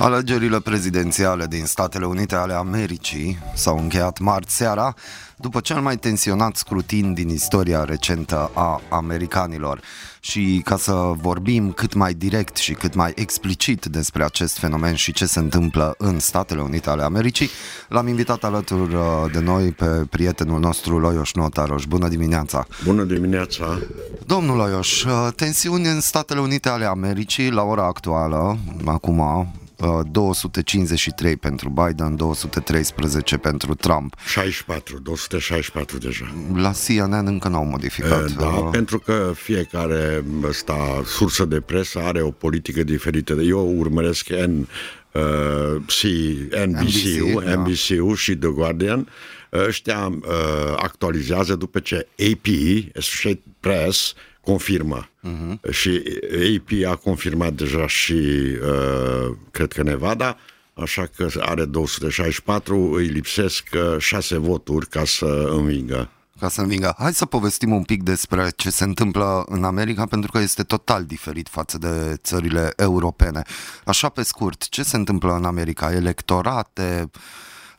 Alegerile prezidențiale din Statele Unite ale Americii s-au încheiat marți seara după cel mai tensionat scrutin din istoria recentă a americanilor. Și ca să vorbim cât mai direct și cât mai explicit despre acest fenomen și ce se întâmplă în Statele Unite ale Americii, l-am invitat alături uh, de noi pe prietenul nostru Loioș Notaroș. Bună dimineața! Bună dimineața! Domnul Loioș, uh, tensiuni în Statele Unite ale Americii la ora actuală, acum 253 uh, pentru Biden, 213 pentru Trump. 64, 264 deja. La CNN încă n-au modificat. Uh, da, uh... pentru că fiecare ăsta, sursă de presă are o politică diferită. Eu urmăresc N, uh, C, NBC-ul, NBC, NBC-ul da. și The Guardian. Ăștia uh, actualizează după ce AP, Associated Press, confirmă. Uh-huh. Și AP a confirmat deja și uh, cred că Nevada, așa că are 264, îi lipsesc uh, 6 voturi ca să învingă. Ca să învingă. Hai să povestim un pic despre ce se întâmplă în America, pentru că este total diferit față de țările europene. Așa pe scurt, ce se întâmplă în America? Electorate, uh,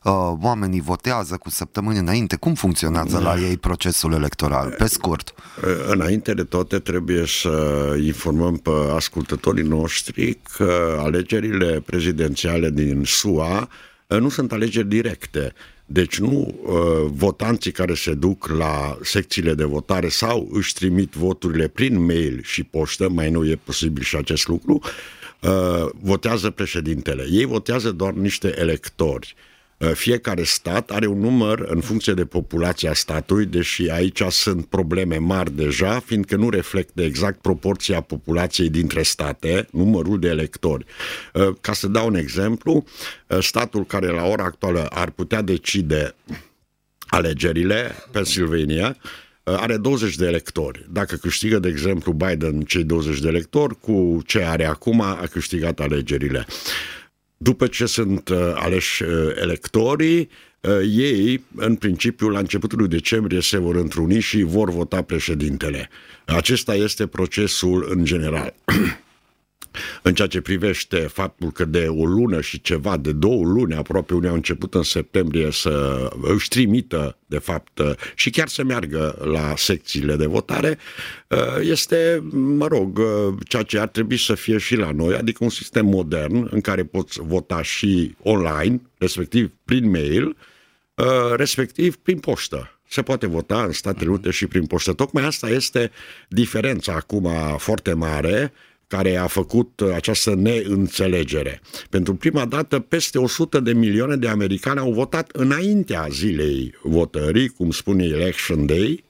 uh, oamenii votează cu săptămâni înainte. Cum funcționează la ei procesul electoral? Pe scurt. Înainte de toate trebuie să informăm pe ascultătorii noștri că alegerile prezidențiale din SUA uh, nu sunt alegeri directe. Deci nu uh, votanții care se duc la secțiile de votare sau își trimit voturile prin mail și poștă, mai nu e posibil și acest lucru, uh, votează președintele. Ei votează doar niște electori. Uh, Uh, fiecare stat are un număr în funcție de populația statului, deși aici sunt probleme mari deja, fiindcă nu reflectă exact proporția populației dintre state, numărul de electori. Uh, ca să dau un exemplu, uh, statul care la ora actuală ar putea decide alegerile, Pennsylvania, are 20 de electori. Dacă câștigă, de exemplu, Biden cei 20 de electori, cu ce are acum, a câștigat alegerile după ce sunt uh, aleși uh, electorii, uh, ei, în principiu, la începutul lui decembrie se vor întruni și vor vota președintele. Acesta este procesul în general. în ceea ce privește faptul că de o lună și ceva, de două luni aproape, unii au început în septembrie să își trimită, de fapt, și chiar să meargă la secțiile de votare, este, mă rog, ceea ce ar trebui să fie și la noi, adică un sistem modern în care poți vota și online, respectiv prin mail, respectiv prin poștă se poate vota în Statele Unite și prin poștă. Tocmai asta este diferența acum foarte mare care a făcut această neînțelegere. Pentru prima dată, peste 100 de milioane de americani au votat înaintea zilei votării, cum spune Election Day,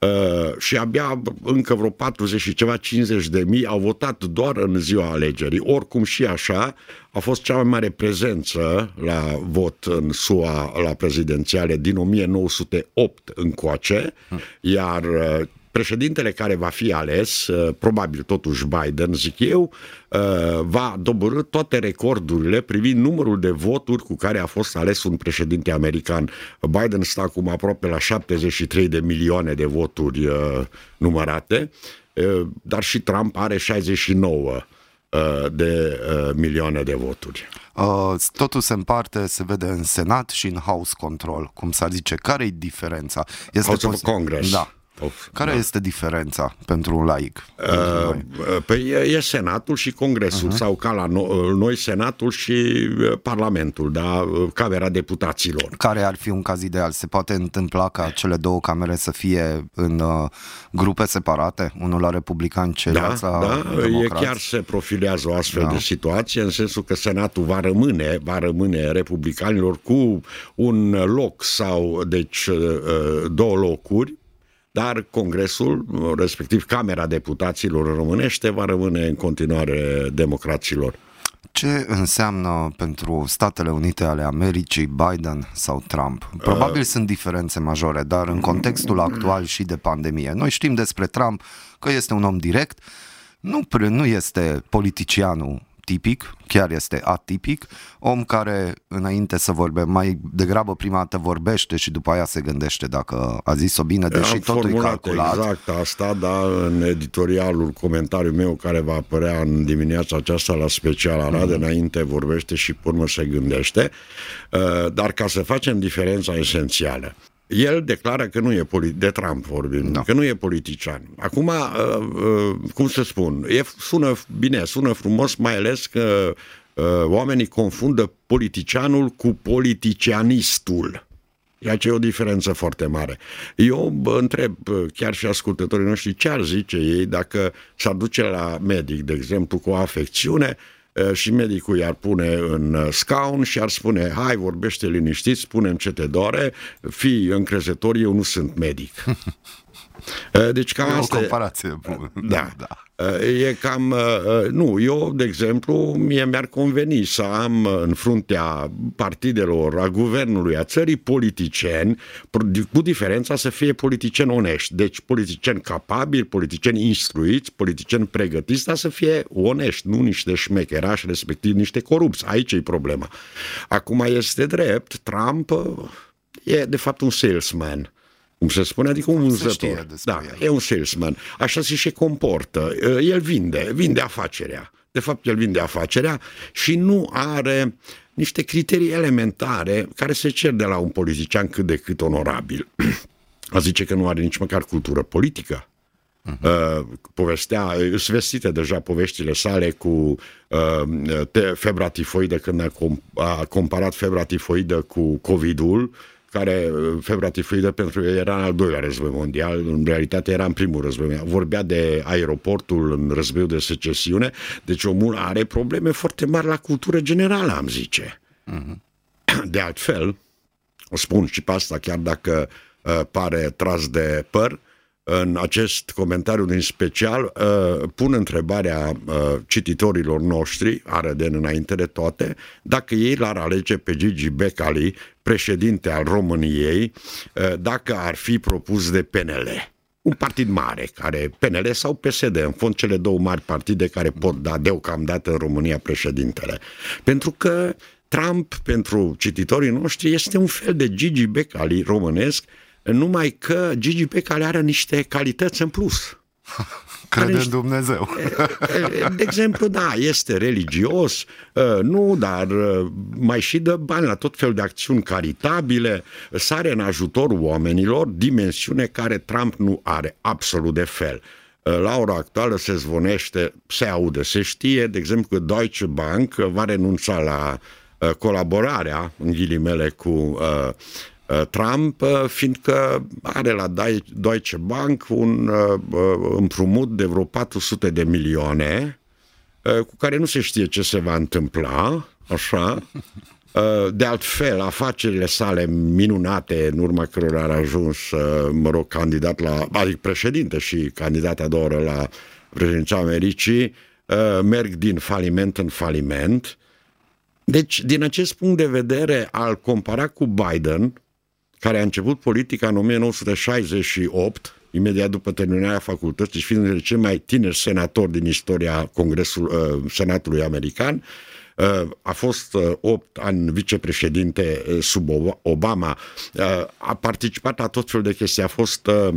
Uh, și abia încă vreo 40 și ceva, 50 de mii au votat doar în ziua alegerii. Oricum și așa a fost cea mai mare prezență la vot în SUA la prezidențiale din 1908 încoace, hm. iar uh, președintele care va fi ales, uh, probabil totuși Biden, zic eu, uh, va dobărâ toate recordurile privind numărul de voturi cu care a fost ales un președinte american. Biden stă acum aproape la 73 de milioane de voturi uh, numărate, dar și Trump are 69 de milioane de voturi. totul se împarte, se vede în Senat și în House Control, cum s-ar zice. Care e diferența? Este House of Congress. Da. Of, Care da. este diferența pentru un laic? Uh, păi e Senatul și Congresul, uh-huh. sau ca la no- noi Senatul și uh, Parlamentul, da? Camera Deputaților. Care ar fi un caz ideal? Se poate întâmpla ca cele două camere să fie în uh, grupe separate? Unul la republicani, celălalt da, la da, e chiar se profilează o astfel da. de situație, în sensul că Senatul va rămâne, va rămâne republicanilor cu un loc sau, deci, uh, două locuri, dar Congresul, respectiv Camera Deputaților românește, va rămâne în continuare democraților. Ce înseamnă pentru Statele Unite ale Americii Biden sau Trump? Probabil uh, sunt diferențe majore, dar în contextul actual și de pandemie. Noi știm despre Trump că este un om direct, nu, nu este politicianul tipic, chiar este atipic, om care înainte să vorbe, mai degrabă prima dată vorbește și după aia se gândește dacă a zis-o bine, deși Am totul e calculat. exact asta, dar în editorialul, comentariul meu care va apărea în dimineața aceasta la special Arad, mm-hmm. înainte vorbește și pe urmă se gândește, uh, dar ca să facem diferența esențială. El declară că nu e politi- de Trump vorbim, no. Da. că nu e politician. Acum, uh, uh, cum să spun, e, sună bine, sună frumos, mai ales că uh, oamenii confundă politicianul cu politicianistul. Ceea ce e o diferență foarte mare. Eu întreb chiar și ascultătorii noștri ce ar zice ei dacă s-ar duce la medic, de exemplu, cu o afecțiune, și medicul i-ar pune în scaun și ar spune, hai, vorbește liniștit, spunem ce te doare, fii încrezător, eu nu sunt medic. Deci cam e asta o comparație bună. Da. da. E cam, nu, eu, de exemplu, mie mi-ar conveni să am în fruntea partidelor, a guvernului, a țării politicieni, cu diferența să fie politicieni onești. Deci politicieni capabili, politicieni instruiți, politicieni pregătiți, dar să fie onești, nu niște șmecherași, respectiv niște corupți. Aici e problema. Acum este drept, Trump e de fapt un salesman cum se spune, adică un vânzător. Da, el. e un salesman. Așa se și comportă. El vinde, vinde afacerea. De fapt, el vinde afacerea și nu are niște criterii elementare care se cer de la un politician cât de cât onorabil. A zice că nu are nici măcar cultură politică. Uh-huh. povestea, sunt vestite deja poveștile sale cu uh, febra tifoidă când a, com- a comparat febra tifoidă cu COVID-ul care uh, febra tifoidă pentru el era în al doilea război mondial, în realitate era în primul război mondial. Vorbea de aeroportul în războiul de secesiune, deci omul are probleme foarte mari la cultură generală, am zice. Uh-huh. De altfel, o spun și pe asta, chiar dacă uh, pare tras de păr, în acest comentariu din special uh, pun întrebarea uh, cititorilor noștri, Arăden înainte de toate, dacă ei l-ar alege pe Gigi Becali, președinte al României, uh, dacă ar fi propus de PNL un partid mare, care PNL sau PSD, în fond cele două mari partide care pot da deocamdată în România președintele. Pentru că Trump, pentru cititorii noștri, este un fel de Gigi Becali românesc, numai că Gigi Becali are niște calități în plus. Crede niște... în Dumnezeu. De exemplu, da, este religios, nu, dar mai și dă bani la tot fel de acțiuni caritabile, sare în ajutorul oamenilor, dimensiune care Trump nu are absolut de fel. La ora actuală se zvonește, se aude, se știe, de exemplu, că Deutsche Bank va renunța la colaborarea, în ghilimele, cu uh, Uh, Trump, uh, fiindcă are la Deutsche Bank un uh, împrumut de vreo 400 de milioane, cu care nu se știe ce se va întâmpla, așa. De altfel, afacerile sale minunate, în urma cărora a ajuns, mă rog, candidat la, adică președinte și candidat a doua oră la președinția Americii, merg din faliment în faliment. Deci, din acest punct de vedere, al compara cu Biden, care a început politica în 1968, imediat după terminarea facultății, fiind unul cel mai tineri senatori din istoria Congresul, uh, Senatului American, uh, a fost uh, 8 ani vicepreședinte uh, sub Obama, uh, a participat la tot felul de chestii, a fost uh,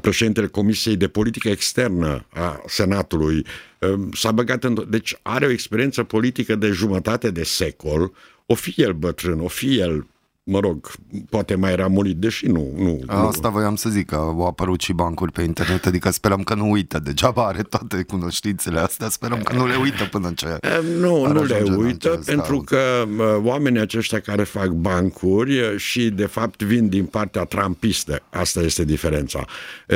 președintele Comisiei de Politică Externă a Senatului, uh, s-a băgat în... Deci are o experiență politică de jumătate de secol, o fi el bătrân, o fi el mă rog, poate mai era murit, deși nu. nu Asta nu. voiam să zic, că au apărut și bancuri pe internet, adică sperăm că nu uită, degeaba are toate cunoștințele astea, sperăm că nu le uită până ce Nu, nu le uită, pentru că oamenii aceștia care fac bancuri și de fapt vin din partea trampistă, asta este diferența.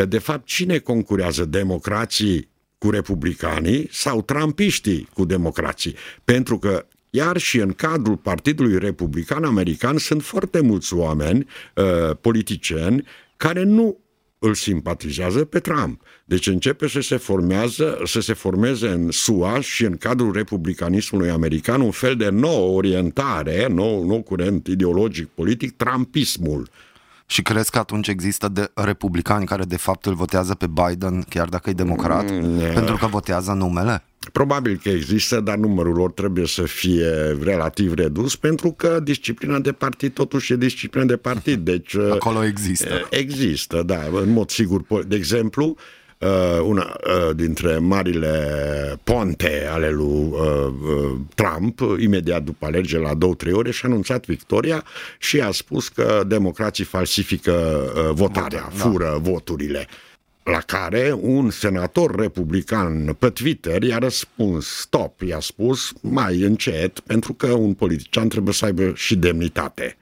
De fapt, cine concurează? Democrații cu republicanii sau trampiștii cu democrații? Pentru că iar și în cadrul Partidului Republican American sunt foarte mulți oameni, uh, politicieni, care nu îl simpatizează pe Trump. Deci începe să se formează, să se formeze în SUA și în cadrul republicanismului american un fel de nouă orientare, nou, nou curent ideologic politic, trumpismul. Și crezi că atunci există de republicani care de fapt îl votează pe Biden, chiar dacă e democrat, mm, pentru că votează numele? Probabil că există, dar numărul lor trebuie să fie relativ redus, pentru că disciplina de partid totuși e disciplina de partid. Deci, Acolo există. Există, da, în mod sigur. De exemplu, uh, una uh, dintre marile ponte ale lui uh, uh, Trump, imediat după alegere la două-trei ore, și-a anunțat victoria și a spus că democrații falsifică uh, votarea, Vota, fură da. voturile. La care un senator republican pe Twitter i-a răspuns stop, i-a spus mai încet, pentru că un politician trebuie să aibă și demnitate.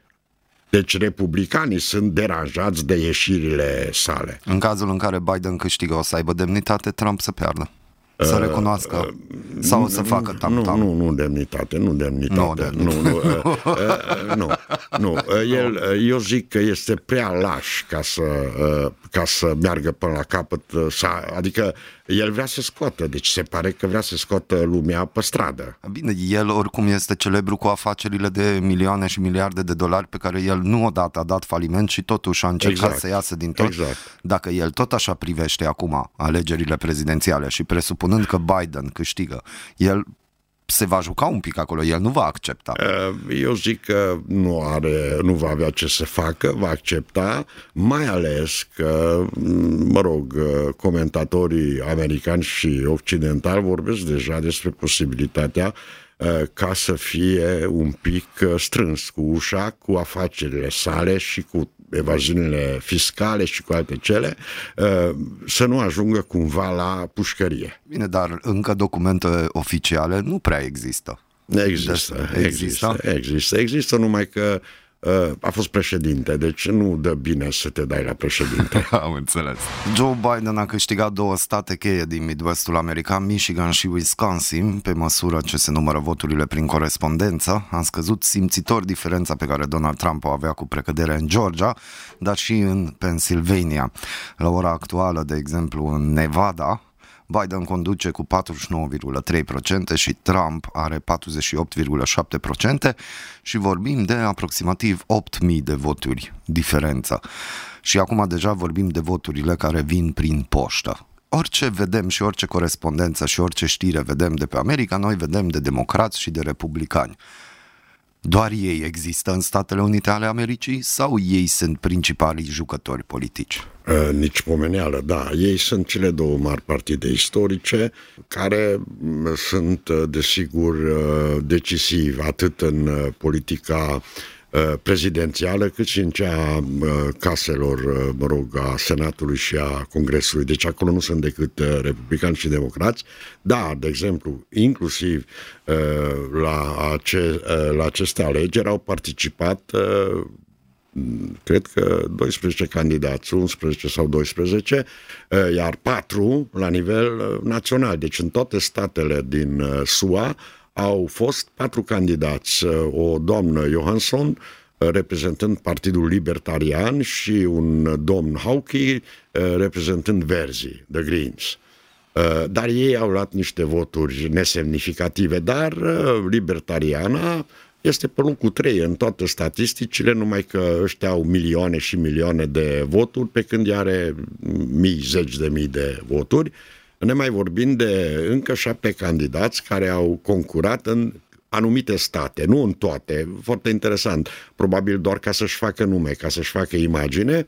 Deci republicanii sunt deranjați de ieșirile sale. În cazul în care Biden câștigă, o să aibă demnitate, Trump să piardă. Să uh, recunoască uh, sau să facă tam Nu, nu, nu demnitate, nu demnitate. Nu, nu, nu, uh, uh, nu, nu. Uh, el, uh, eu zic că este prea laș ca să, uh, ca să meargă până la capăt, uh, să, adică el vrea să scoată, deci se pare că vrea să scoată lumea pe stradă. Bine, el oricum este celebru cu afacerile de milioane și miliarde de dolari pe care el nu odată a dat faliment și totuși a încercat exact. să iasă din tot. Exact. Dacă el tot așa privește acum alegerile prezidențiale și presupunând că Biden câștigă, el se va juca un pic acolo, el nu va accepta. Uh, eu zic că nu are, nu va avea ce să facă, va accepta, mai ales că, mă rog, uh, comentatorii americani și occidentali vorbesc deja despre posibilitatea uh, ca să fie un pic strâns cu ușa, cu afacerile sale și cu evaziunile fiscale și cu alte cele, uh, să nu ajungă cumva la pușcărie. Bine, dar încă documente oficiale nu prea există. Există, există, există, există, există, numai că Uh, a fost președinte, deci nu dă bine să te dai la președinte. Am înțeles. Joe Biden a câștigat două state cheie din Midwestul American, Michigan și Wisconsin, pe măsură ce se numără voturile prin corespondență. A scăzut simțitor diferența pe care Donald Trump o avea cu precădere în Georgia, dar și în Pennsylvania. La ora actuală, de exemplu, în Nevada, Biden conduce cu 49,3% și Trump are 48,7% și vorbim de aproximativ 8.000 de voturi diferență. Și acum deja vorbim de voturile care vin prin poștă. Orice vedem și orice corespondență și orice știre vedem de pe America, noi vedem de democrați și de republicani. Doar ei există în Statele Unite ale Americii sau ei sunt principalii jucători politici? Uh, nici pomeneală, da. Ei sunt cele două mari partide istorice care sunt, uh, desigur, uh, decisivi atât în politica prezidențială, cât și în cea caselor, mă rog, a Senatului și a Congresului. Deci acolo nu sunt decât republicani și democrați. Da, de exemplu, inclusiv la, ace, la aceste alegeri au participat cred că 12 candidați, 11 sau 12, eh, iar 4 la nivel eh, național. Deci în toate statele din eh, SUA au fost patru candidați, o doamnă Johansson, reprezentând Partidul Libertarian și un domn Hauke reprezentând Verzi, The Greens. Dar ei au luat niște voturi nesemnificative, dar libertariana este pe locul 3 în toate statisticile, numai că ăștia au milioane și milioane de voturi, pe când ea are mii, zeci de mii de voturi. Ne mai vorbim de încă șapte candidați care au concurat în anumite state, nu în toate, foarte interesant, probabil doar ca să-și facă nume, ca să-și facă imagine,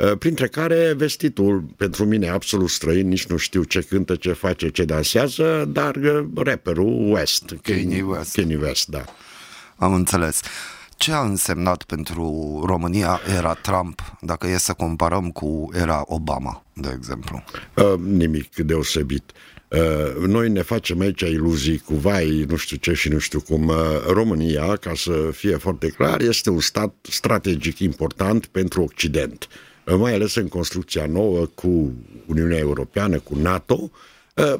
ă, printre care vestitul, pentru mine absolut străin, nici nu știu ce cântă, ce face, ce dansează, dar ă, rapperul West, Kanye West. Kanye West, da. Am înțeles. Ce a însemnat pentru România era Trump, dacă e să comparăm cu era Obama, de exemplu? Uh, nimic deosebit. Uh, noi ne facem aici iluzii cu vai, nu știu ce și nu știu cum. Uh, România, ca să fie foarte clar, este un stat strategic important pentru Occident, uh, mai ales în construcția nouă cu Uniunea Europeană, cu NATO, uh, Ă,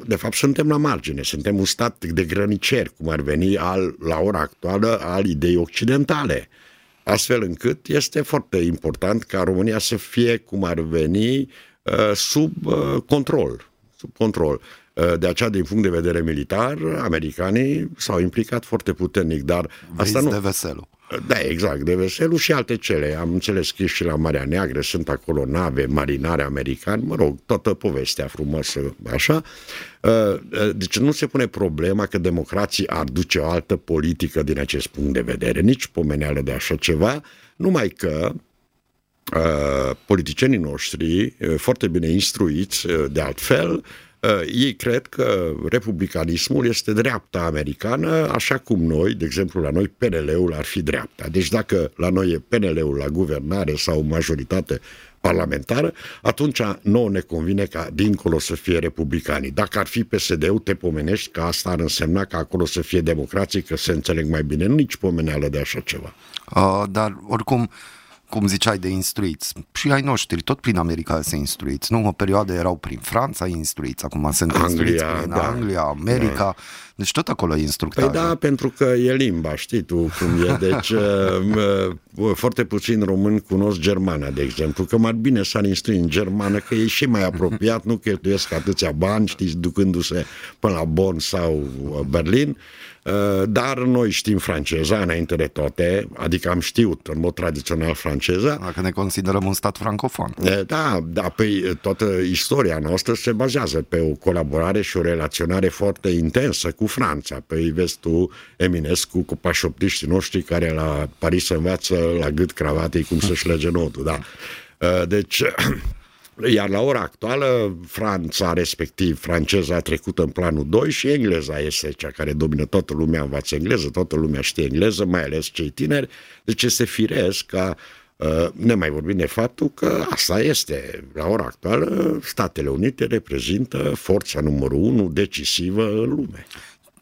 de fapt, suntem la margine, suntem un stat de grăniceri, cum ar veni al, la ora actuală al ideii occidentale. Astfel încât este foarte important ca România să fie, cum ar veni, ă, sub ă, control. Sub control. De aceea, din punct de vedere militar, americanii s-au implicat foarte puternic, dar Vrei asta nu... de veselul. Da, exact, de veselul și alte cele. Am înțeles că și la Marea Neagră sunt acolo nave, marinare americani, mă rog, toată povestea frumoasă, așa. Uh, uh, deci nu se pune problema că democrații ar duce o altă politică din acest punct de vedere, nici pomeneală de așa ceva, numai că uh, politicienii noștri, foarte bine instruiți de altfel, Uh, ei cred că republicanismul este dreapta americană, așa cum noi, de exemplu la noi, PNL-ul ar fi dreapta. Deci dacă la noi e PNL-ul la guvernare sau majoritate parlamentară, atunci nouă ne convine ca dincolo să fie republicanii. Dacă ar fi PSD-ul, te pomenești că asta ar însemna că acolo să fie democrații, că se înțeleg mai bine. Nici pomeneală de așa ceva. Uh, dar oricum, uh, cum ziceai, de instruiți. Și ai noștri, tot prin America se instruiți. Nu, o perioadă erau prin Franța instruiți, acum sunt Anglia, instruiți prin da, Anglia, America. Da. Deci tot acolo e instructaj. Păi da, pentru că e limba, știi tu cum e. Deci uh, uh, foarte puțin români cunosc germana, de exemplu, că mai bine s-ar instrui în germană, că e și mai apropiat, nu cheltuiesc atâția bani, știți, ducându-se până la Bonn sau uh, Berlin. Uh, dar noi știm franceza înainte de toate, adică am știut în mod tradițional franceza. Dacă ne considerăm un stat francofon. Uh, da, da, păi toată istoria noastră se bazează pe o colaborare și o relaționare foarte intensă cu Franța. Păi vezi tu Eminescu cu pașoptiștii noștri care la Paris învață la gât cravatei cum să-și lege notul, da. Uh, deci Iar la ora actuală, Franța, respectiv franceza, a trecut în planul 2 și engleza este cea care domină. Toată lumea învață engleză, toată lumea știe engleză, mai ales cei tineri. Deci este firesc ca uh, ne mai vorbim de faptul că asta este, la ora actuală, Statele Unite reprezintă forța numărul unu decisivă în lume.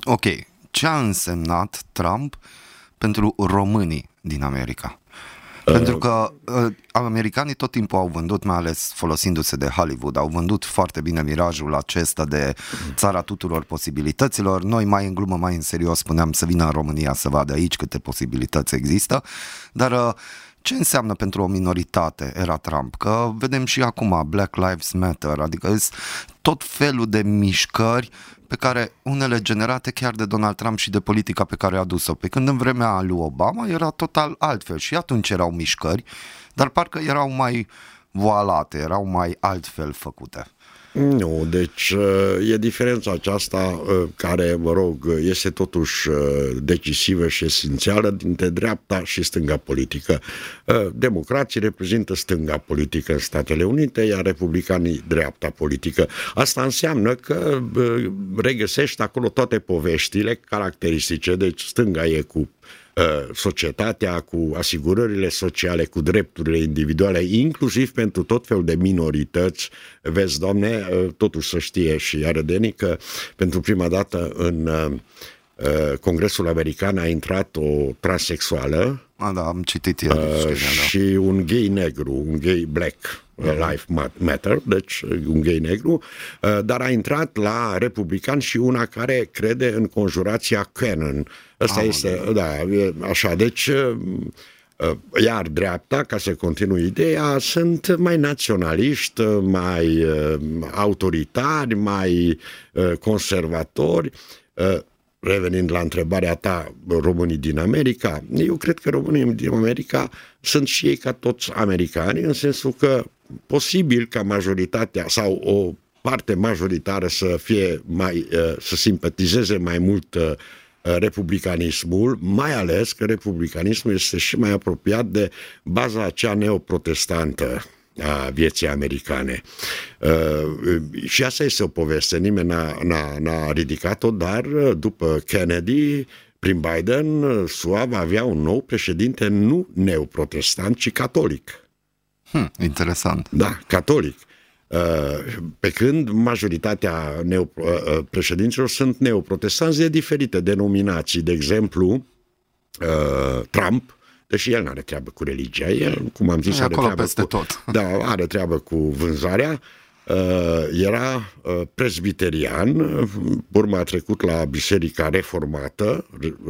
Ok, ce a însemnat Trump pentru românii din America? Pentru că uh, americanii tot timpul au vândut, mai ales folosindu-se de Hollywood, au vândut foarte bine mirajul acesta de țara tuturor posibilităților. Noi mai în glumă, mai în serios spuneam să vină în România să vadă aici câte posibilități există, dar uh, ce înseamnă pentru o minoritate era Trump? Că vedem și acum Black Lives Matter, adică tot felul de mișcări pe care unele generate chiar de Donald Trump și de politica pe care a adus-o. Pe când în vremea lui Obama era total altfel și atunci erau mișcări, dar parcă erau mai voalate, erau mai altfel făcute. Nu, deci uh, e diferența aceasta uh, care, mă rog, este totuși uh, decisivă și esențială dintre dreapta și stânga politică. Democrații reprezintă stânga politică în Statele Unite, iar republicanii dreapta politică. Asta înseamnă că regăsești acolo toate poveștile caracteristice, deci stânga e cu Uh, societatea, cu asigurările sociale, cu drepturile individuale, inclusiv pentru tot felul de minorități. Vezi, doamne, uh, totuși să știe și arădenii că pentru prima dată în uh, Congresul American a intrat o transexuală a, da, am citit el, uh, și un gay negru, un gay black uh-huh. life matter, deci un gay negru, uh, dar a intrat la republican și una care crede în conjurația canon, Asta ah, este, da, așa, deci uh, uh, iar dreapta, ca să continui ideea, sunt mai naționaliști, mai uh, autoritari, mai conservatori. Revenind la întrebarea ta, românii din America, eu cred că românii din America sunt și ei ca toți americani, în sensul că posibil ca majoritatea sau o parte majoritară să fie mai, să simpatizeze mai mult Uh, republicanismul, mai ales că republicanismul este și mai apropiat de baza cea neoprotestantă a vieții americane. Uh, și asta este o poveste, nimeni n-a, n-a, n-a ridicat-o, dar uh, după Kennedy, prin Biden, SUA va avea un nou președinte nu neoprotestant, ci catolic. Hmm, interesant. Da, catolic. Pe când majoritatea neo, uh, uh, președinților sunt neoprotestanți de diferite denominații. De exemplu, uh, Trump, deși el nu are treabă cu religia, el, cum am zis, are treabă peste cu, tot. Da, are treabă cu vânzarea, era presbiterian, urma a trecut la biserica reformată,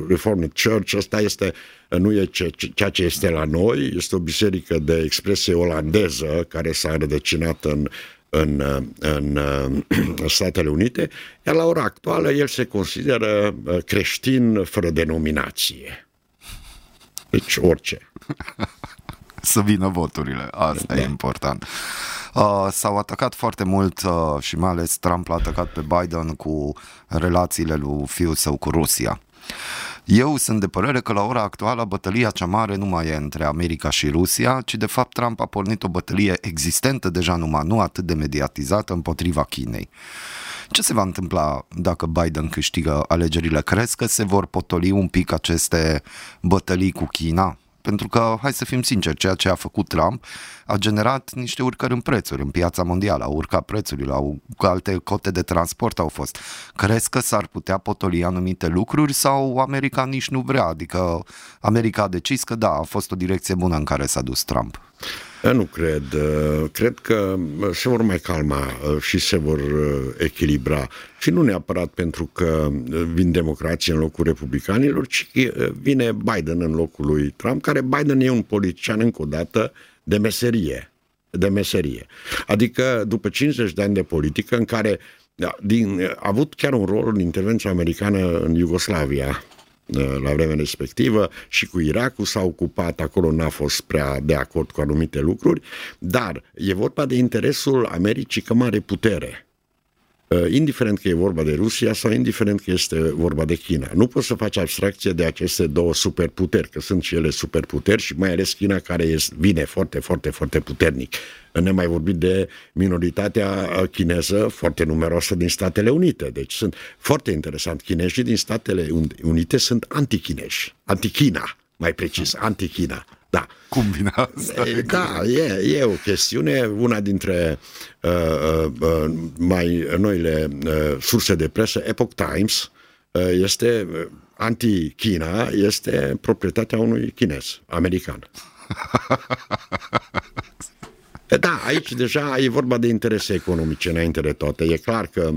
Reformed Church, asta este, nu e ce, ceea ce este la noi, este o biserică de expresie olandeză care s-a rădăcinat în în, în, în Statele Unite, iar la ora actuală el se consideră creștin fără denominație. Deci orice. Să vină voturile, asta da. e important. Uh, s-au atacat foarte mult uh, și mai ales Trump l-a atacat pe Biden cu relațiile lui fiul său cu Rusia. Eu sunt de părere că la ora actuală bătălia cea mare nu mai e între America și Rusia, ci de fapt Trump a pornit o bătălie existentă deja numai, nu atât de mediatizată împotriva Chinei. Ce se va întâmpla dacă Biden câștigă alegerile? Crezi că se vor potoli un pic aceste bătălii cu China? Pentru că, hai să fim sinceri, ceea ce a făcut Trump a generat niște urcări în prețuri în piața mondială, au urcat prețurile, au, alte cote de transport au fost. Crezi că s-ar putea potoli anumite lucruri sau America nici nu vrea? Adică America a decis că da, a fost o direcție bună în care s-a dus Trump. Nu cred. Cred că se vor mai calma și se vor echilibra. Și nu neapărat pentru că vin democrații în locul republicanilor, ci vine Biden în locul lui Trump, care Biden e un politician încă o dată de meserie. De meserie. Adică după 50 de ani de politică în care da, din, a avut chiar un rol în intervenția americană în Iugoslavia, la vremea respectivă și cu Irakul s-a ocupat, acolo n-a fost prea de acord cu anumite lucruri, dar e vorba de interesul Americii că mare putere. Uh, indiferent că e vorba de Rusia sau indiferent că este vorba de China. Nu poți să faci abstracție de aceste două superputeri, că sunt și ele superputeri și mai ales China care vine foarte, foarte, foarte puternic. Ne mai vorbit de minoritatea chineză foarte numeroasă din Statele Unite. Deci sunt foarte interesant. Chinezii din Statele Unite sunt antichineși, antichina, mai precis, antichina. Da. Cum vine asta? Da, e, e o chestiune, una dintre uh, uh, uh, mai noile uh, surse de presă, Epoch Times, uh, este uh, anti-China, este proprietatea unui chinez, american. Da, aici deja e vorba de interese economice înainte de toate. E clar că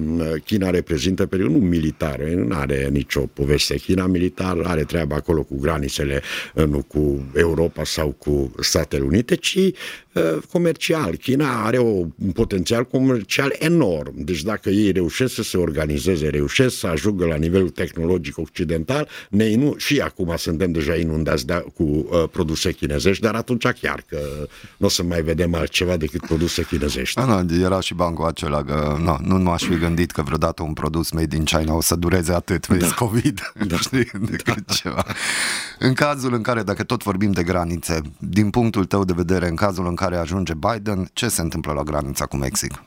China reprezintă periodul nu militar, nu are nicio poveste. China militar are treaba acolo cu granițele, nu cu Europa sau cu Statele Unite, ci uh, comercial. China are o, un potențial comercial enorm. Deci dacă ei reușesc să se organizeze, reușesc să ajungă la nivelul tehnologic occidental, ne inu- și acum suntem deja inundați de, cu uh, produse chinezești, dar atunci chiar că nu o să mai vedem altceva altceva decât produse chinezești. Da, da, era și bancul acela că no, nu m-aș fi gândit că vreodată un produs made in China o să dureze atât, vezi, da. COVID, da. știi, decât da. ceva. În cazul în care, dacă tot vorbim de granițe, din punctul tău de vedere, în cazul în care ajunge Biden, ce se întâmplă la granița cu Mexic?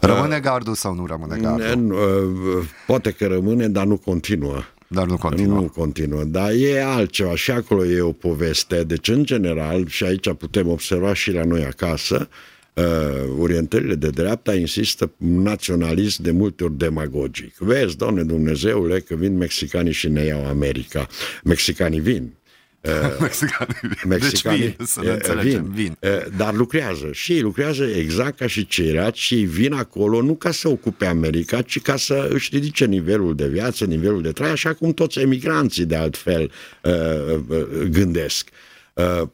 Rămâne uh, gardul sau nu rămâne gardul? Uh, poate că rămâne, dar nu continuă. Dar nu continuă. Nu continuă, dar e altceva și acolo e o poveste. Deci, în general, și aici putem observa și la noi acasă, uh, orientările de dreapta insistă naționalist de multe ori demagogic. Vezi, doamne Dumnezeule, că vin mexicanii și ne iau America. Mexicanii vin, mexicanii. mexicanii deci vin, să ne înțelegem, vin. vin. Dar lucrează și ei lucrează exact ca și ceilalți și vin acolo nu ca să ocupe America, ci ca să își ridice nivelul de viață, nivelul de trai, așa cum toți emigranții de altfel gândesc.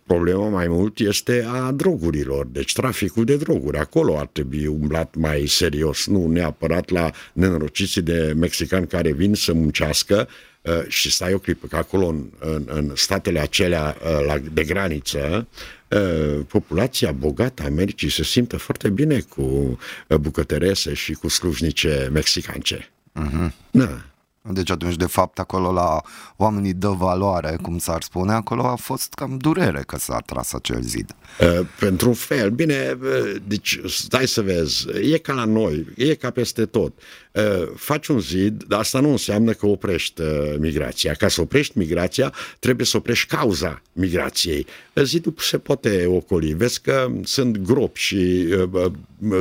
Problema mai mult este a drogurilor, deci traficul de droguri. Acolo ar trebui umblat mai serios, nu neapărat la nenorociții de mexicani care vin să muncească, Uh, și stai o clipă, că acolo în, în, în statele acelea uh, la, de graniță, uh, populația bogată a Americii se simte foarte bine cu bucătărese și cu slujnice mexicance. Uh-huh. Da. Deci atunci, de fapt, acolo la oamenii dă valoare, cum s-ar spune, acolo a fost cam durere că s-a tras acel zid. Uh, pentru un fel. Bine, uh, deci stai să vezi, e ca la noi, e ca peste tot. Uh, faci un zid, dar asta nu înseamnă că oprești uh, migrația. Ca să oprești migrația, trebuie să oprești cauza migrației. Zidul se poate ocoli. Vezi că sunt gropi și uh,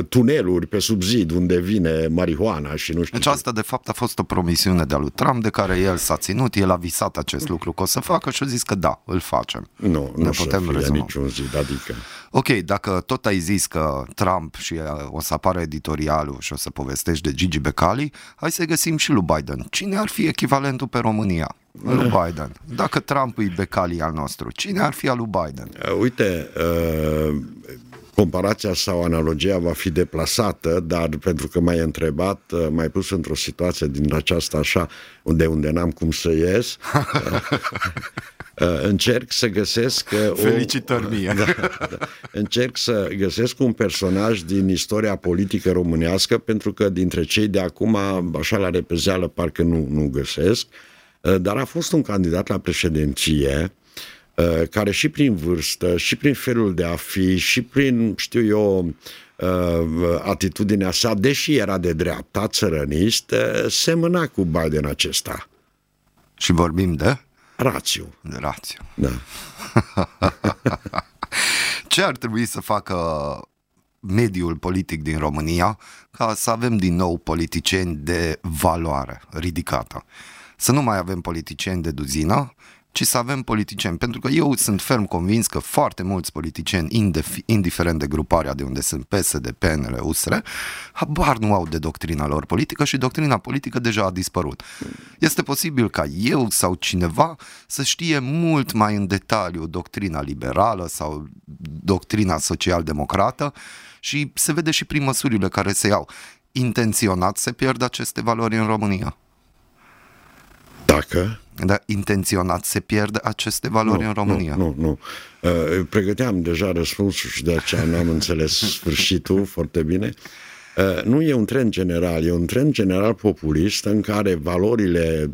tuneluri pe sub zid unde vine marihuana și nu știu. Deci asta de fapt a fost o promisiune de-a lui Trump de care el s-a ținut, el a visat acest lucru că o să facă și a zis că da, îl facem. Nu, ne nu putem să fie rezuma. niciun zid, adică... Ok, dacă tot ai zis că Trump și o să apară editorialul și o să povestești de Gigi Becali, hai să găsim și lui Biden. Cine ar fi echivalentul pe România? Lui Biden. Dacă Trump e Becali al nostru, cine ar fi al lui Biden? Uh, uite, uh, comparația sau analogia va fi deplasată, dar pentru că m-ai întrebat, uh, m-ai pus într-o situație din aceasta așa, unde unde n-am cum să ies. Uh, încerc să găsesc... Uh, Felicitări mie! Da, da, încerc să găsesc un personaj din istoria politică românească, pentru că dintre cei de acum, așa la repezeală, parcă nu, nu găsesc, uh, dar a fost un candidat la președinție care și prin vârstă, și prin felul de a fi, și prin, știu eu, atitudinea sa, deși era de dreapta, țărănist, semăna cu Biden acesta. Și vorbim de? Rațiu. De rațiu. Da. Ce ar trebui să facă mediul politic din România ca să avem din nou politicieni de valoare ridicată? Să nu mai avem politicieni de duzină, ci să avem politicieni. Pentru că eu sunt ferm convins că foarte mulți politicieni, indiferent de gruparea de unde sunt PSD, PNL, USR, habar nu au de doctrina lor politică și doctrina politică deja a dispărut. Este posibil ca eu sau cineva să știe mult mai în detaliu doctrina liberală sau doctrina social-democrată și se vede și prin măsurile care se iau. Intenționat se pierd aceste valori în România. Dacă? Dar intenționat se pierde aceste valori nu, în România? Nu, nu, nu. Uh, pregăteam deja răspunsul și de aceea n-am înțeles sfârșitul foarte bine. Uh, nu e un trend general, e un trend general populist în care valorile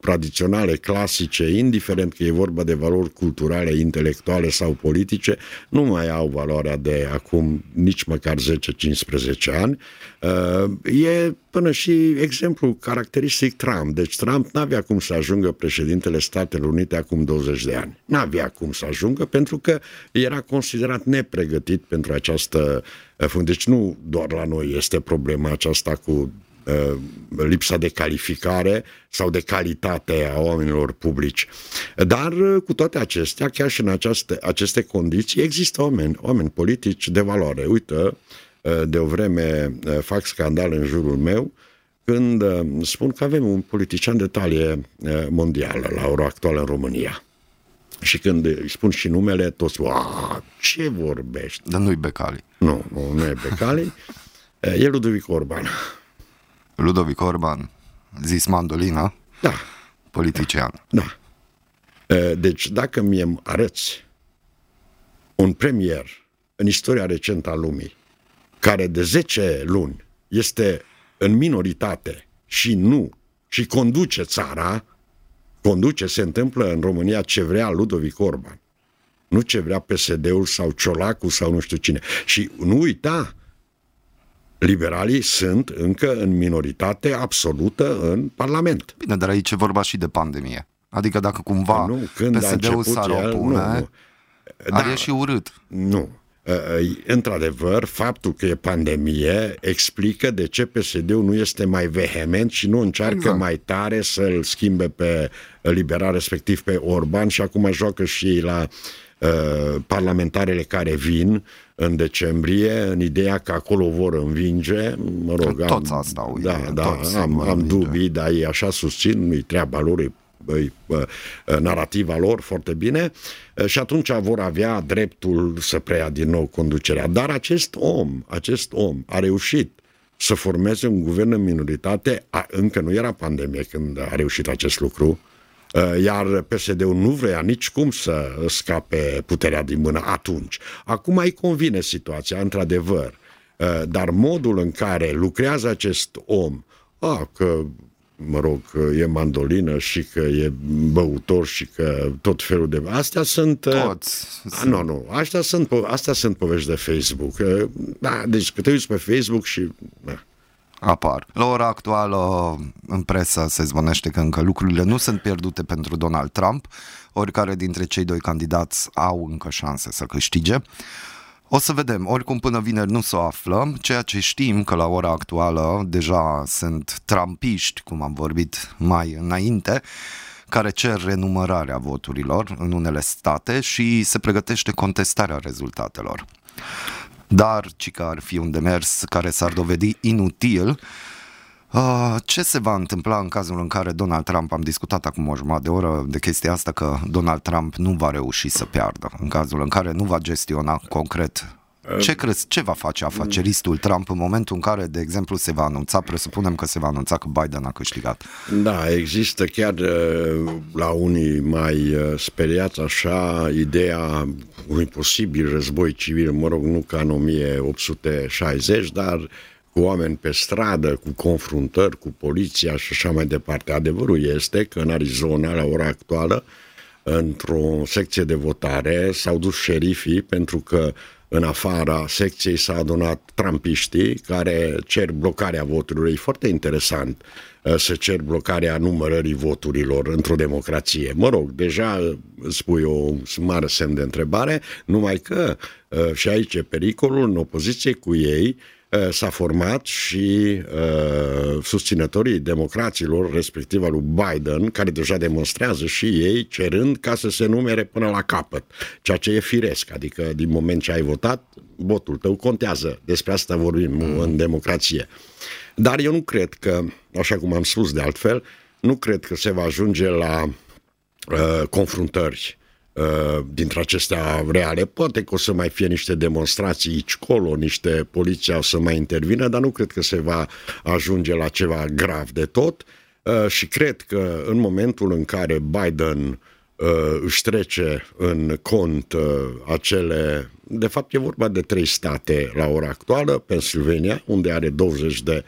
tradiționale, clasice, indiferent că e vorba de valori culturale, intelectuale sau politice, nu mai au valoarea de acum nici măcar 10-15 ani. Uh, e până și exemplu caracteristic Trump. Deci Trump n-avea cum să ajungă președintele Statelor Unite acum 20 de ani. N-avea cum să ajungă pentru că era considerat nepregătit pentru această uh, deci nu doar la noi este problema aceasta cu uh, lipsa de calificare sau de calitate a oamenilor publici. Dar cu toate acestea, chiar și în aceste, aceste condiții, există oameni, oameni politici de valoare. Uite, Eh, de o vreme eh, fac scandal în jurul meu când eh, spun că avem un politician de talie mondială la ora actuală în România. Și când își spun și numele, toți spun, ce vorbești? Dar nu-i Becali. Nu, nu, nu e Becali. e Ludovic Orban. Ludovic Orban, zis mandolina? Da. Politician. Da. Deci dacă mie arăți un premier în istoria recentă a lumii care de 10 luni este în minoritate și nu, și conduce țara, conduce, se întâmplă în România ce vrea Ludovic Orban. Nu ce vrea PSD-ul sau Ciolacu sau nu știu cine. Și nu uita, liberalii sunt încă în minoritate absolută în Parlament. Bine, dar aici e vorba și de pandemie. Adică dacă cumva nu, când PSD-ul s-ar opune, el, nu, ar da, ieși urât. Nu, Uh, într-adevăr, faptul că e pandemie explică de ce PSD-ul nu este mai vehement și nu încearcă exact. mai tare să-l schimbe pe liberal, respectiv pe Orban și acum joacă și la uh, parlamentarele care vin în decembrie, în ideea că acolo vor învinge. Mă rog, am, Toți asta au Da, da, am, am dubii, dar ei așa susțin, nu-i treaba lor, narativa lor foarte bine și atunci vor avea dreptul să preia din nou conducerea. Dar acest om, acest om a reușit să formeze un guvern în minoritate, a, încă nu era pandemie când a reușit acest lucru, iar PSD-ul nu vrea nici cum să scape puterea din mână atunci. Acum îi convine situația, într-adevăr, dar modul în care lucrează acest om, a, că mă rog, e mandolină și că e băutor și că tot felul de... Astea sunt... Uh, Toți. A, nu, nu. Astea sunt, astea sunt povești de Facebook. Uh, da, deci că te uiți pe Facebook și... Da. Apar. La ora actuală, în presă se zvonește că încă lucrurile nu sunt pierdute pentru Donald Trump. Oricare dintre cei doi candidați au încă șanse să câștige. O să vedem, oricum până vineri nu să o aflăm, ceea ce știm că la ora actuală deja sunt trampiști, cum am vorbit mai înainte, care cer renumărarea voturilor în unele state și se pregătește contestarea rezultatelor. Dar, ci că ar fi un demers care s-ar dovedi inutil, Uh, ce se va întâmpla în cazul în care Donald Trump, am discutat acum o jumătate de oră de chestia asta, că Donald Trump nu va reuși să piardă, în cazul în care nu va gestiona concret Ce crezi, ce va face afaceristul Trump în momentul în care, de exemplu, se va anunța, presupunem că se va anunța că Biden a câștigat? Da, există chiar uh, la unii mai uh, speriați așa ideea unui posibil război civil, mă rog, nu ca în 1860, dar cu oameni pe stradă, cu confruntări cu poliția și așa mai departe. Adevărul este că în Arizona, la ora actuală, într-o secție de votare s-au dus șerifii pentru că în afara secției s-a adunat trampiștii care cer blocarea voturilor. E foarte interesant uh, să cer blocarea numărării voturilor într-o democrație. Mă rog, deja spui o mare semn de întrebare, numai că uh, și aici e pericolul în opoziție cu ei Uh, s-a format și uh, susținătorii democraților, respectiv al lui Biden, care deja demonstrează și ei cerând ca să se numere până la capăt, ceea ce e firesc, adică din moment ce ai votat, votul tău contează. Despre asta vorbim mm. în democrație. Dar eu nu cred că, așa cum am spus de altfel, nu cred că se va ajunge la uh, confruntări Uh, dintre acestea reale. Poate că o să mai fie niște demonstrații aici colo, niște poliția o să mai intervină, dar nu cred că se va ajunge la ceva grav de tot uh, și cred că în momentul în care Biden uh, își trece în cont acele, de fapt e vorba de trei state la ora actuală, Pennsylvania, unde are 20 de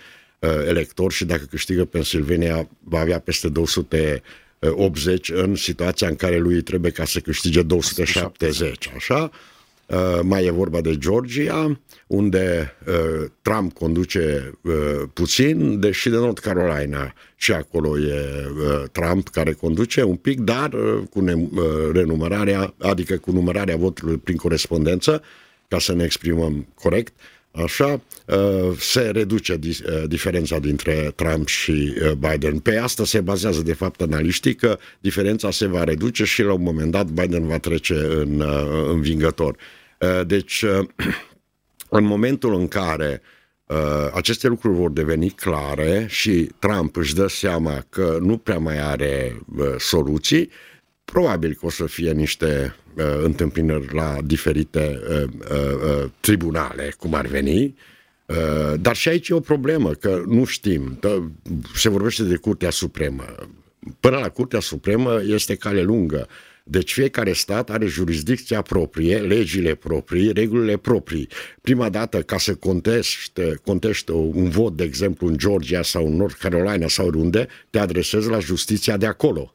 electori și dacă câștigă Pennsylvania va avea peste 200 80 în situația în care lui trebuie ca să câștige 270, așa? Uh, mai e vorba de Georgia, unde uh, Trump conduce uh, puțin, deși de North Carolina și acolo e Trump care conduce un pic, dar cu renumărarea, adică cu numărarea voturilor prin corespondență, ca să ne exprimăm corect, Așa, uh, se reduce uh, diferența dintre Trump și uh, Biden. Pe asta se bazează, de fapt, analiștii că diferența se va reduce și la un moment dat Biden va trece în învingător. Deci, în momentul în care aceste lucruri vor deveni clare și Trump își dă seama că nu prea mai are soluții, probabil că o să fie niște uh, întâmpinări la diferite uh, uh, uh, tribunale, cum ar veni, uh, dar și aici e o problemă, că nu știm. Se vorbește de Curtea Supremă. Până la Curtea Supremă este cale lungă. Deci fiecare stat are jurisdicția proprie, legile proprii, regulile proprii. Prima dată, ca să contește, contește un vot, de exemplu, în Georgia sau în North Carolina sau unde, te adresezi la justiția de acolo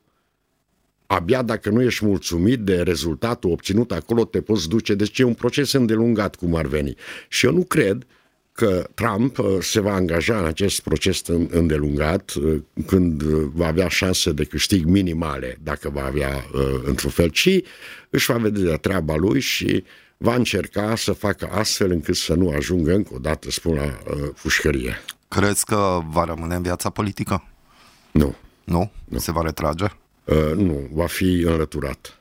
abia dacă nu ești mulțumit de rezultatul obținut acolo te poți duce. Deci e un proces îndelungat cum ar veni. Și eu nu cred că Trump uh, se va angaja în acest proces îndelungat uh, când uh, va avea șanse de câștig minimale, dacă va avea într-un fel, ci își va vedea de treaba lui și va încerca să facă astfel încât să nu ajungă încă o dată, spun, la pușcărie. Crezi că va rămâne în viața politică? Nu. Nu? nu. Se va retrage? Uh, nu, va fi înlăturat.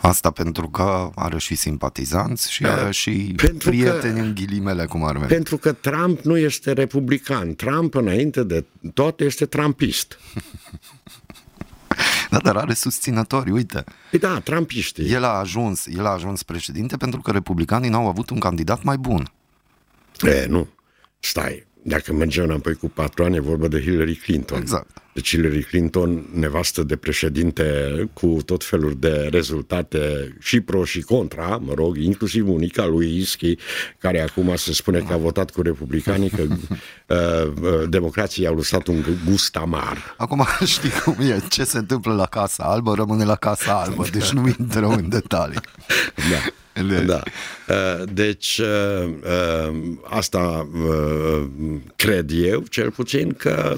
Asta pentru că are și simpatizanți și are și pentru prieteni că, în ghilimele, cum ar veni. Pentru că Trump nu este republican. Trump, înainte de toate, este trumpist. da, dar are susținători, uite. Păi da, trumpiști. El a ajuns, el a ajuns președinte pentru că republicanii n-au avut un candidat mai bun. E, nu. Stai, dacă mergem înapoi cu patru ani, e vorba de Hillary Clinton. Exact. Deci Hillary Clinton, nevastă de președinte, cu tot felul de rezultate și pro și contra, mă rog, inclusiv unica lui Ischi, care acum se spune că a votat cu republicanii, că uh, uh, democrații au lăsat un gust amar. Acum știi cum e, ce se întâmplă la Casa Albă, rămâne la Casa Albă, deci nu intrăm în detalii. Da. Da. Uh, deci, uh, uh, asta cred eu, cel puțin, că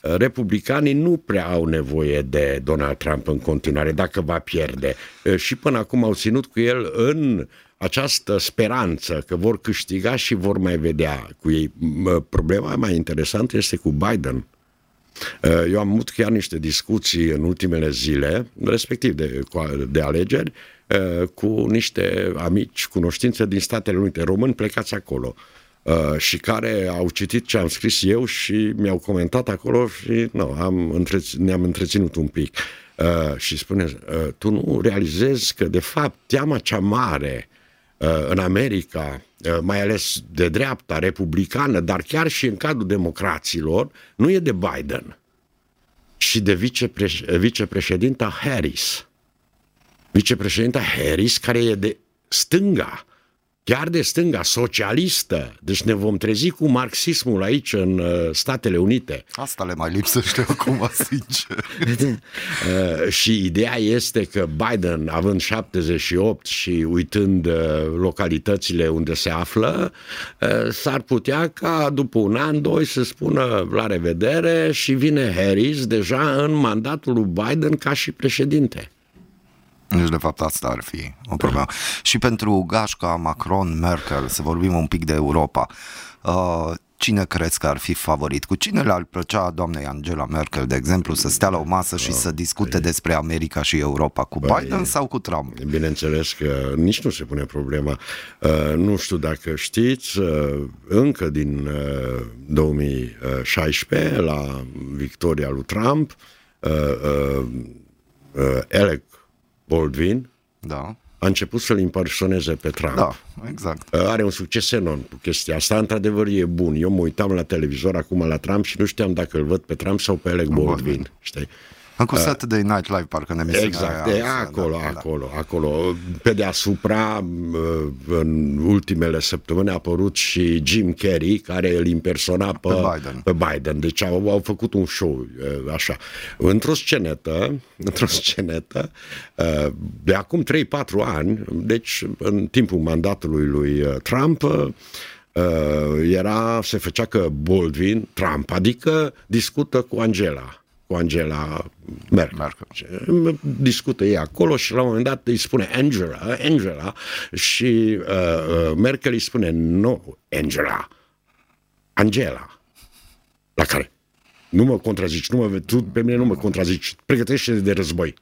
republicanii nu prea au nevoie de Donald Trump în continuare, dacă va pierde. Și până acum au ținut cu el în această speranță că vor câștiga și vor mai vedea cu ei. Problema mai interesantă este cu Biden. Eu am avut chiar niște discuții în ultimele zile, respectiv de, de alegeri, Uh, cu niște amici, cunoștințe din Statele Unite, români plecați acolo uh, și care au citit ce am scris eu și mi-au comentat acolo și no, am întreț- ne-am întreținut un pic. Uh, și spune, uh, tu nu realizezi că de fapt teama cea mare în America, mai ales de dreapta, republicană, dar chiar și în cadrul democraților, nu e de Biden, și de vicepreședinta Harris. Vicepreședinta Harris, care e de stânga, chiar de stânga, socialistă. Deci ne vom trezi cu marxismul aici în uh, Statele Unite. Asta le mai lipsește acum, sincer. uh, și ideea este că Biden, având 78 și uitând uh, localitățile unde se află, uh, s-ar putea ca după un an, doi să spună la revedere și vine Harris deja în mandatul lui Biden ca și președinte. Deci, de fapt, asta ar fi o problemă. Și pentru gașca Macron, Merkel, să vorbim un pic de Europa, uh, cine crezi că ar fi favorit? Cu cine le-ar plăcea doamnei Angela Merkel, de exemplu, să stea la o masă și să discute păi- despre America și Europa? Cu păi- Biden sau cu Trump? Bineînțeles că nici nu se pune problema. Uh, nu știu dacă știți, uh, încă din 2016, la victoria lui Trump, Alec Baldwin, da. a început să-l impersoneze pe Trump. Da, exact. Are un succes enorm cu chestia asta. Într-adevăr e bun. Eu mă uitam la televizor acum la Trump și nu șteam dacă îl văd pe Trump sau pe Alec Baldwin. Baldwin. Știi? Cu uh, Saturday Night Live, parcă ne Exact, aia, de acolo, da, acolo, da. acolo. Pe deasupra, uh, în ultimele săptămâni a apărut și Jim Carrey, care îl impersona pe, pe Biden. Pe Biden. Deci au, au făcut un show, uh, așa. Într-o scenetă, într-o scenetă, de acum 3-4 ani, deci în timpul mandatului lui Trump, era, se făcea că Baldwin, Trump, adică discută cu Angela cu Angela Merkel. Merkel. Discută ei acolo și la un moment dat îi spune Angela, Angela și uh, uh, Merkel îi spune no, Angela, Angela. La care? Nu mă contrazici, nu mă, tu pe mine nu mă contrazici, pregătește de război.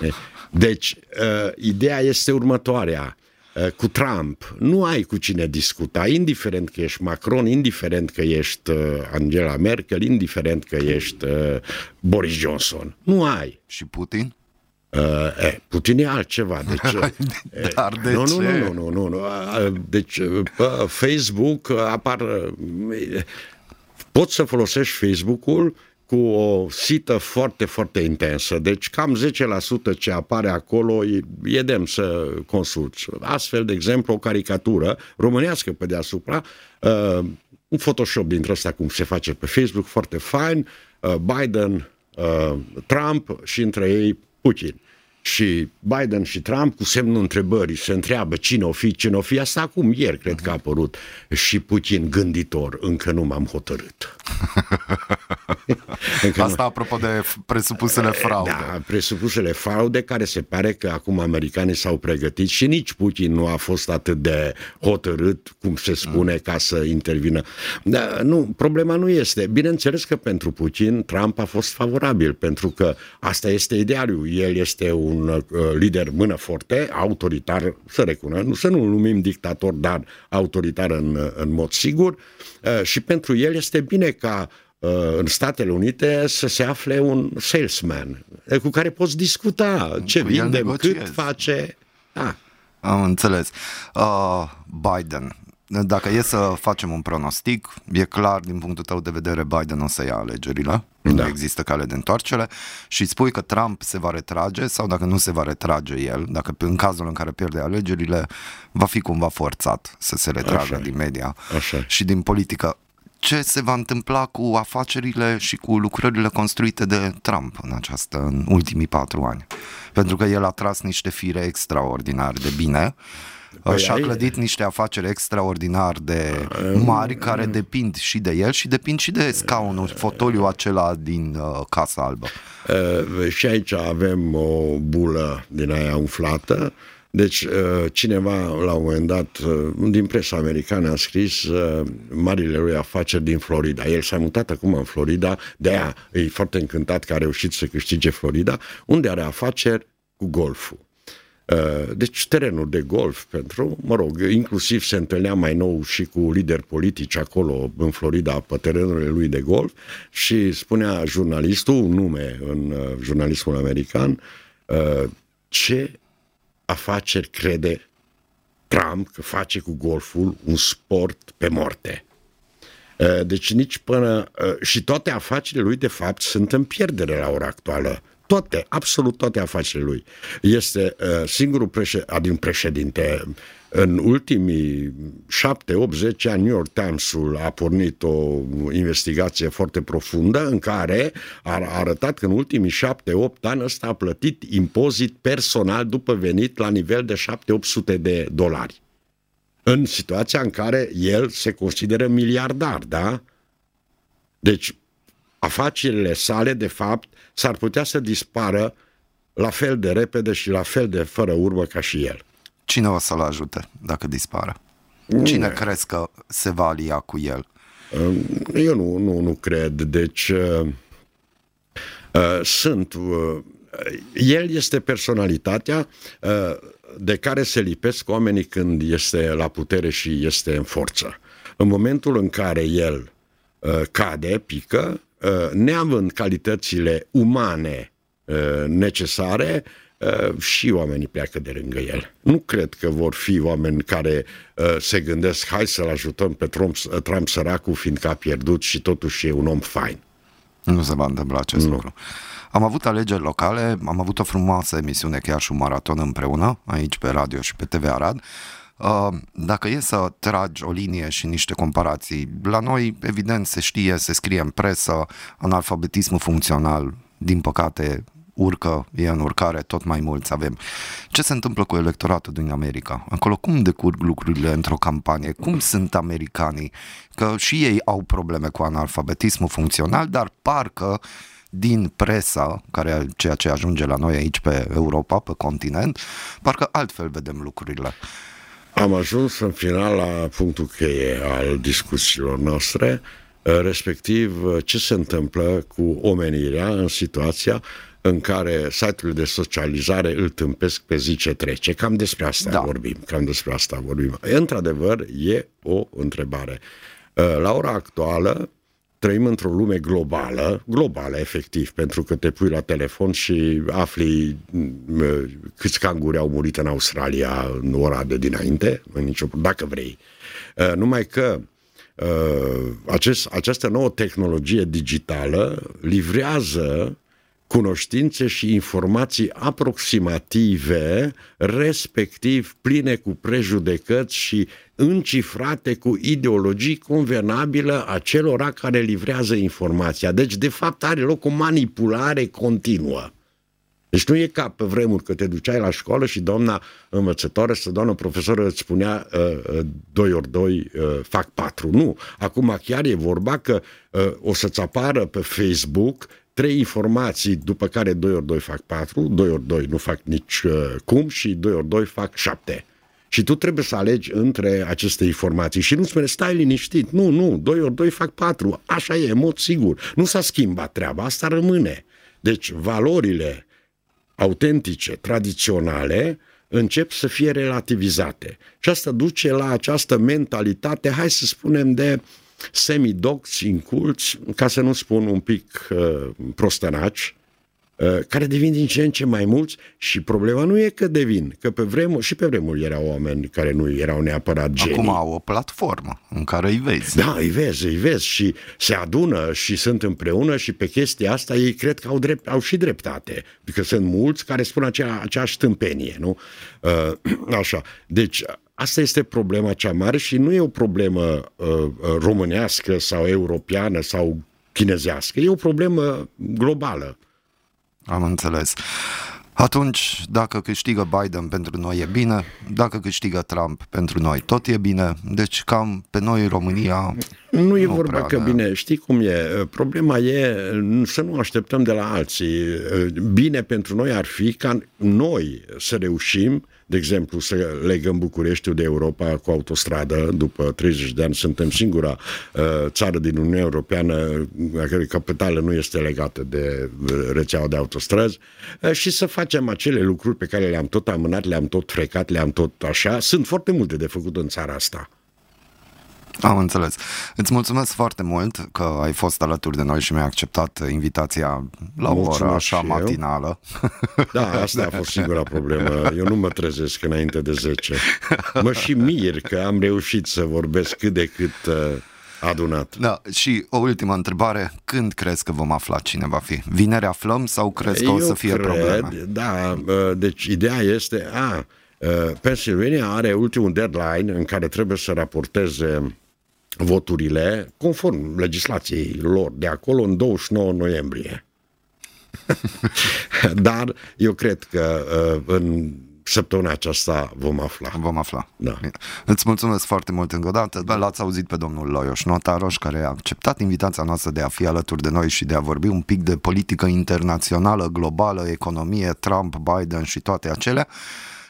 Deci, uh, ideea este următoarea. Eh, cu Trump nu ai cu cine discuta, indiferent că ești Macron, indiferent că ești eh, Angela Merkel, indiferent că ești eh, Boris Johnson. Nu ai. Și Putin? Uh, eh, Putin e altceva. Deci, Dar de nu, ce? Nu, nu, nu, nu, nu. Deci pe Facebook apar... Poți să folosești Facebook-ul cu o sită foarte, foarte intensă. Deci cam 10% ce apare acolo e, e demn să consulți. Astfel, de exemplu, o caricatură românească pe deasupra, uh, un Photoshop dintre ăsta cum se face pe Facebook, foarte fain, uh, Biden, uh, Trump și între ei Putin și Biden și Trump cu semnul întrebării se întreabă cine o fi, cine o fi, asta acum ieri cred că a apărut și Putin gânditor, încă nu m-am hotărât. încă asta nu... apropo de presupusele eh, fraude. Da, presupusele fraude care se pare că acum americanii s-au pregătit și nici Putin nu a fost atât de hotărât, cum se spune, mm. ca să intervină. Da, nu, problema nu este. Bineînțeles că pentru Putin Trump a fost favorabil, pentru că asta este idealul. El este un un uh, lider mână forte, autoritar, să recunosc, nu să nu numim dictator, dar autoritar în, în mod sigur uh, și pentru el este bine ca uh, în Statele Unite să se afle un salesman cu care poți discuta ce vindem, cât face. Ah. Am înțeles. Uh, Biden, dacă e să facem un pronostic, e clar din punctul tău de vedere Biden o să ia alegerile, da. nu există cale de întoarcere și spui că Trump se va retrage sau dacă nu se va retrage el, dacă în cazul în care pierde alegerile, va fi cumva forțat să se retragă Așa. din media Așa. și din politică. Ce se va întâmpla cu afacerile și cu lucrările construite de Trump în această, în ultimii patru ani? Pentru că el a tras niște fire extraordinar de bine Păi și-a ai... clădit niște afaceri extraordinar de mari care depind și de el și depind și de scaunul, fotoliu acela din uh, Casa Albă. Uh, și aici avem o bulă din aia umflată. Deci uh, cineva la un moment dat uh, din presa americană a scris uh, marile lui afaceri din Florida. El s-a mutat acum în Florida, de aia e foarte încântat că a reușit să câștige Florida, unde are afaceri cu golful. Uh, deci terenul de golf pentru, mă rog, inclusiv se întâlnea mai nou și cu lideri politici acolo în Florida pe terenurile lui de golf și spunea jurnalistul, un nume în uh, jurnalismul american, uh, ce afaceri crede Trump că face cu golful un sport pe moarte. Deci nici până... Și toate afacerile lui, de fapt, sunt în pierdere la ora actuală toate, absolut toate afacerile lui. Este uh, singurul președinte, adică președinte, în ultimii 7, 8, 10 ani New York Times-ul a pornit o investigație foarte profundă în care a arătat că în ultimii 7, 8 ani ăsta a plătit impozit personal după venit la nivel de 7-800 de dolari. În situația în care el se consideră miliardar, da? Deci afacerile sale, de fapt, s-ar putea să dispară la fel de repede și la fel de fără urmă ca și el. Cine o să-l ajute dacă dispară? Cine mm. crezi că se va alia cu el? Eu nu, nu, nu cred. Deci uh, uh, sunt... Uh, el este personalitatea uh, de care se lipesc oamenii când este la putere și este în forță. În momentul în care el uh, cade, pică, Uh, neavând calitățile umane uh, necesare, uh, și oamenii pleacă de lângă el. Nu cred că vor fi oameni care se gândesc hai să-l ajutăm pe Trump, Trump săracul fiindcă a pierdut și totuși e un om fain. Nu se va întâmpla acest nu. lucru. Am avut alegeri locale, am avut o frumoasă emisiune, chiar și un maraton împreună, aici pe radio și pe TV Arad. Uh, dacă e să tragi o linie și niște comparații, la noi, evident, se știe, se scrie în presă, analfabetismul funcțional, din păcate, urcă, e în urcare, tot mai mulți avem. Ce se întâmplă cu electoratul din America? Acolo cum decurg lucrurile într-o campanie? Cum sunt americanii? Că și ei au probleme cu analfabetismul funcțional, dar parcă din presa, care ceea ce ajunge la noi aici pe Europa, pe continent, parcă altfel vedem lucrurile. Am ajuns în final la punctul cheie al discuțiilor noastre, respectiv ce se întâmplă cu omenirea în situația în care site-urile de socializare îl tâmpesc pe zi ce trece. Cam despre asta da. vorbim. Cam despre asta vorbim. Într-adevăr, e o întrebare. La ora actuală, trăim într-o lume globală, globală efectiv, pentru că te pui la telefon și afli câți canguri au murit în Australia în ora de dinainte, în nicio, dacă vrei. Uh, numai că uh, acest, această nouă tehnologie digitală livrează cunoștințe și informații aproximative, respectiv pline cu prejudecăți și încifrate cu ideologii convenabile a celora care livrează informația. Deci, de fapt, are loc o manipulare continuă. Deci nu e ca pe vremuri că te duceai la școală și doamna învățătoare sau doamna profesoră îți spunea 2 uh, uh, ori 2 uh, fac 4. Nu. Acum chiar e vorba că uh, o să-ți apară pe Facebook trei informații, după care 2 ori 2 fac 4, 2 ori 2 nu fac nici uh, cum și 2 ori 2 fac 7. Și tu trebuie să alegi între aceste informații și nu spune, stai liniștit, nu, nu, 2 ori 2 fac 4, așa e, în mod sigur. Nu s-a schimbat treaba, asta rămâne. Deci valorile autentice, tradiționale, încep să fie relativizate. Și asta duce la această mentalitate, hai să spunem, de semidocți, inculți, ca să nu spun un pic uh, prostănaci, uh, care devin din ce în ce mai mulți și problema nu e că devin, că pe vremuri, și pe vremuri erau oameni care nu erau neapărat genii. Acum au o platformă în care îi vezi. Da, îi vezi, îi vezi și se adună și sunt împreună și pe chestia asta ei cred că au, drept, au și dreptate, pentru că sunt mulți care spun acea, aceeași tâmpenie, nu? Uh, așa, deci Asta este problema cea mare și nu e o problemă uh, uh, românească sau europeană sau chinezească, e o problemă globală. Am înțeles. Atunci, dacă câștigă Biden pentru noi e bine, dacă câștigă Trump pentru noi tot e bine, deci cam pe noi România... Nu e nu vorba că ne... bine, știi cum e, problema e să nu așteptăm de la alții. Bine pentru noi ar fi ca noi să reușim de exemplu, să legăm Bucureștiul de Europa cu autostradă. După 30 de ani suntem singura uh, țară din Uniunea Europeană a cărei capitală nu este legată de rețeaua de autostrăzi uh, și să facem acele lucruri pe care le-am tot amânat, le-am tot frecat, le-am tot așa. Sunt foarte multe de făcut în țara asta. Am înțeles. Îți mulțumesc foarte mult că ai fost alături de noi și mi-ai acceptat invitația la o oră așa matinală. Da, asta a fost singura problemă. Eu nu mă trezesc înainte de 10. Mă și mir că am reușit să vorbesc cât de cât uh, adunat. Da, și o ultimă întrebare. Când crezi că vom afla cine va fi? Vineri aflăm sau crezi că Eu o să fie cred, probleme? Da, uh, deci ideea este, a, uh, Pennsylvania are ultimul deadline în care trebuie să raporteze voturile conform legislației lor de acolo în 29 noiembrie. Dar eu cred că uh, în săptămâna aceasta vom afla. Vom afla. Da. Bine. Îți mulțumesc foarte mult încă o dată. Da. L-ați auzit pe domnul Loioș Notaroș, care a acceptat invitația noastră de a fi alături de noi și de a vorbi un pic de politică internațională, globală, economie, Trump, Biden și toate acelea.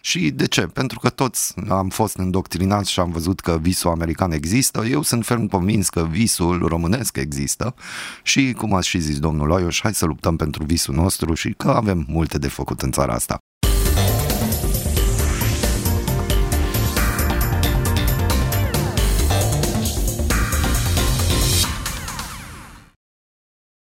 Și de ce? Pentru că toți am fost îndoctrinați și am văzut că visul american există. Eu sunt ferm convins că visul românesc există și, cum a și zis domnul Loioș, hai să luptăm pentru visul nostru și că avem multe de făcut în țara asta.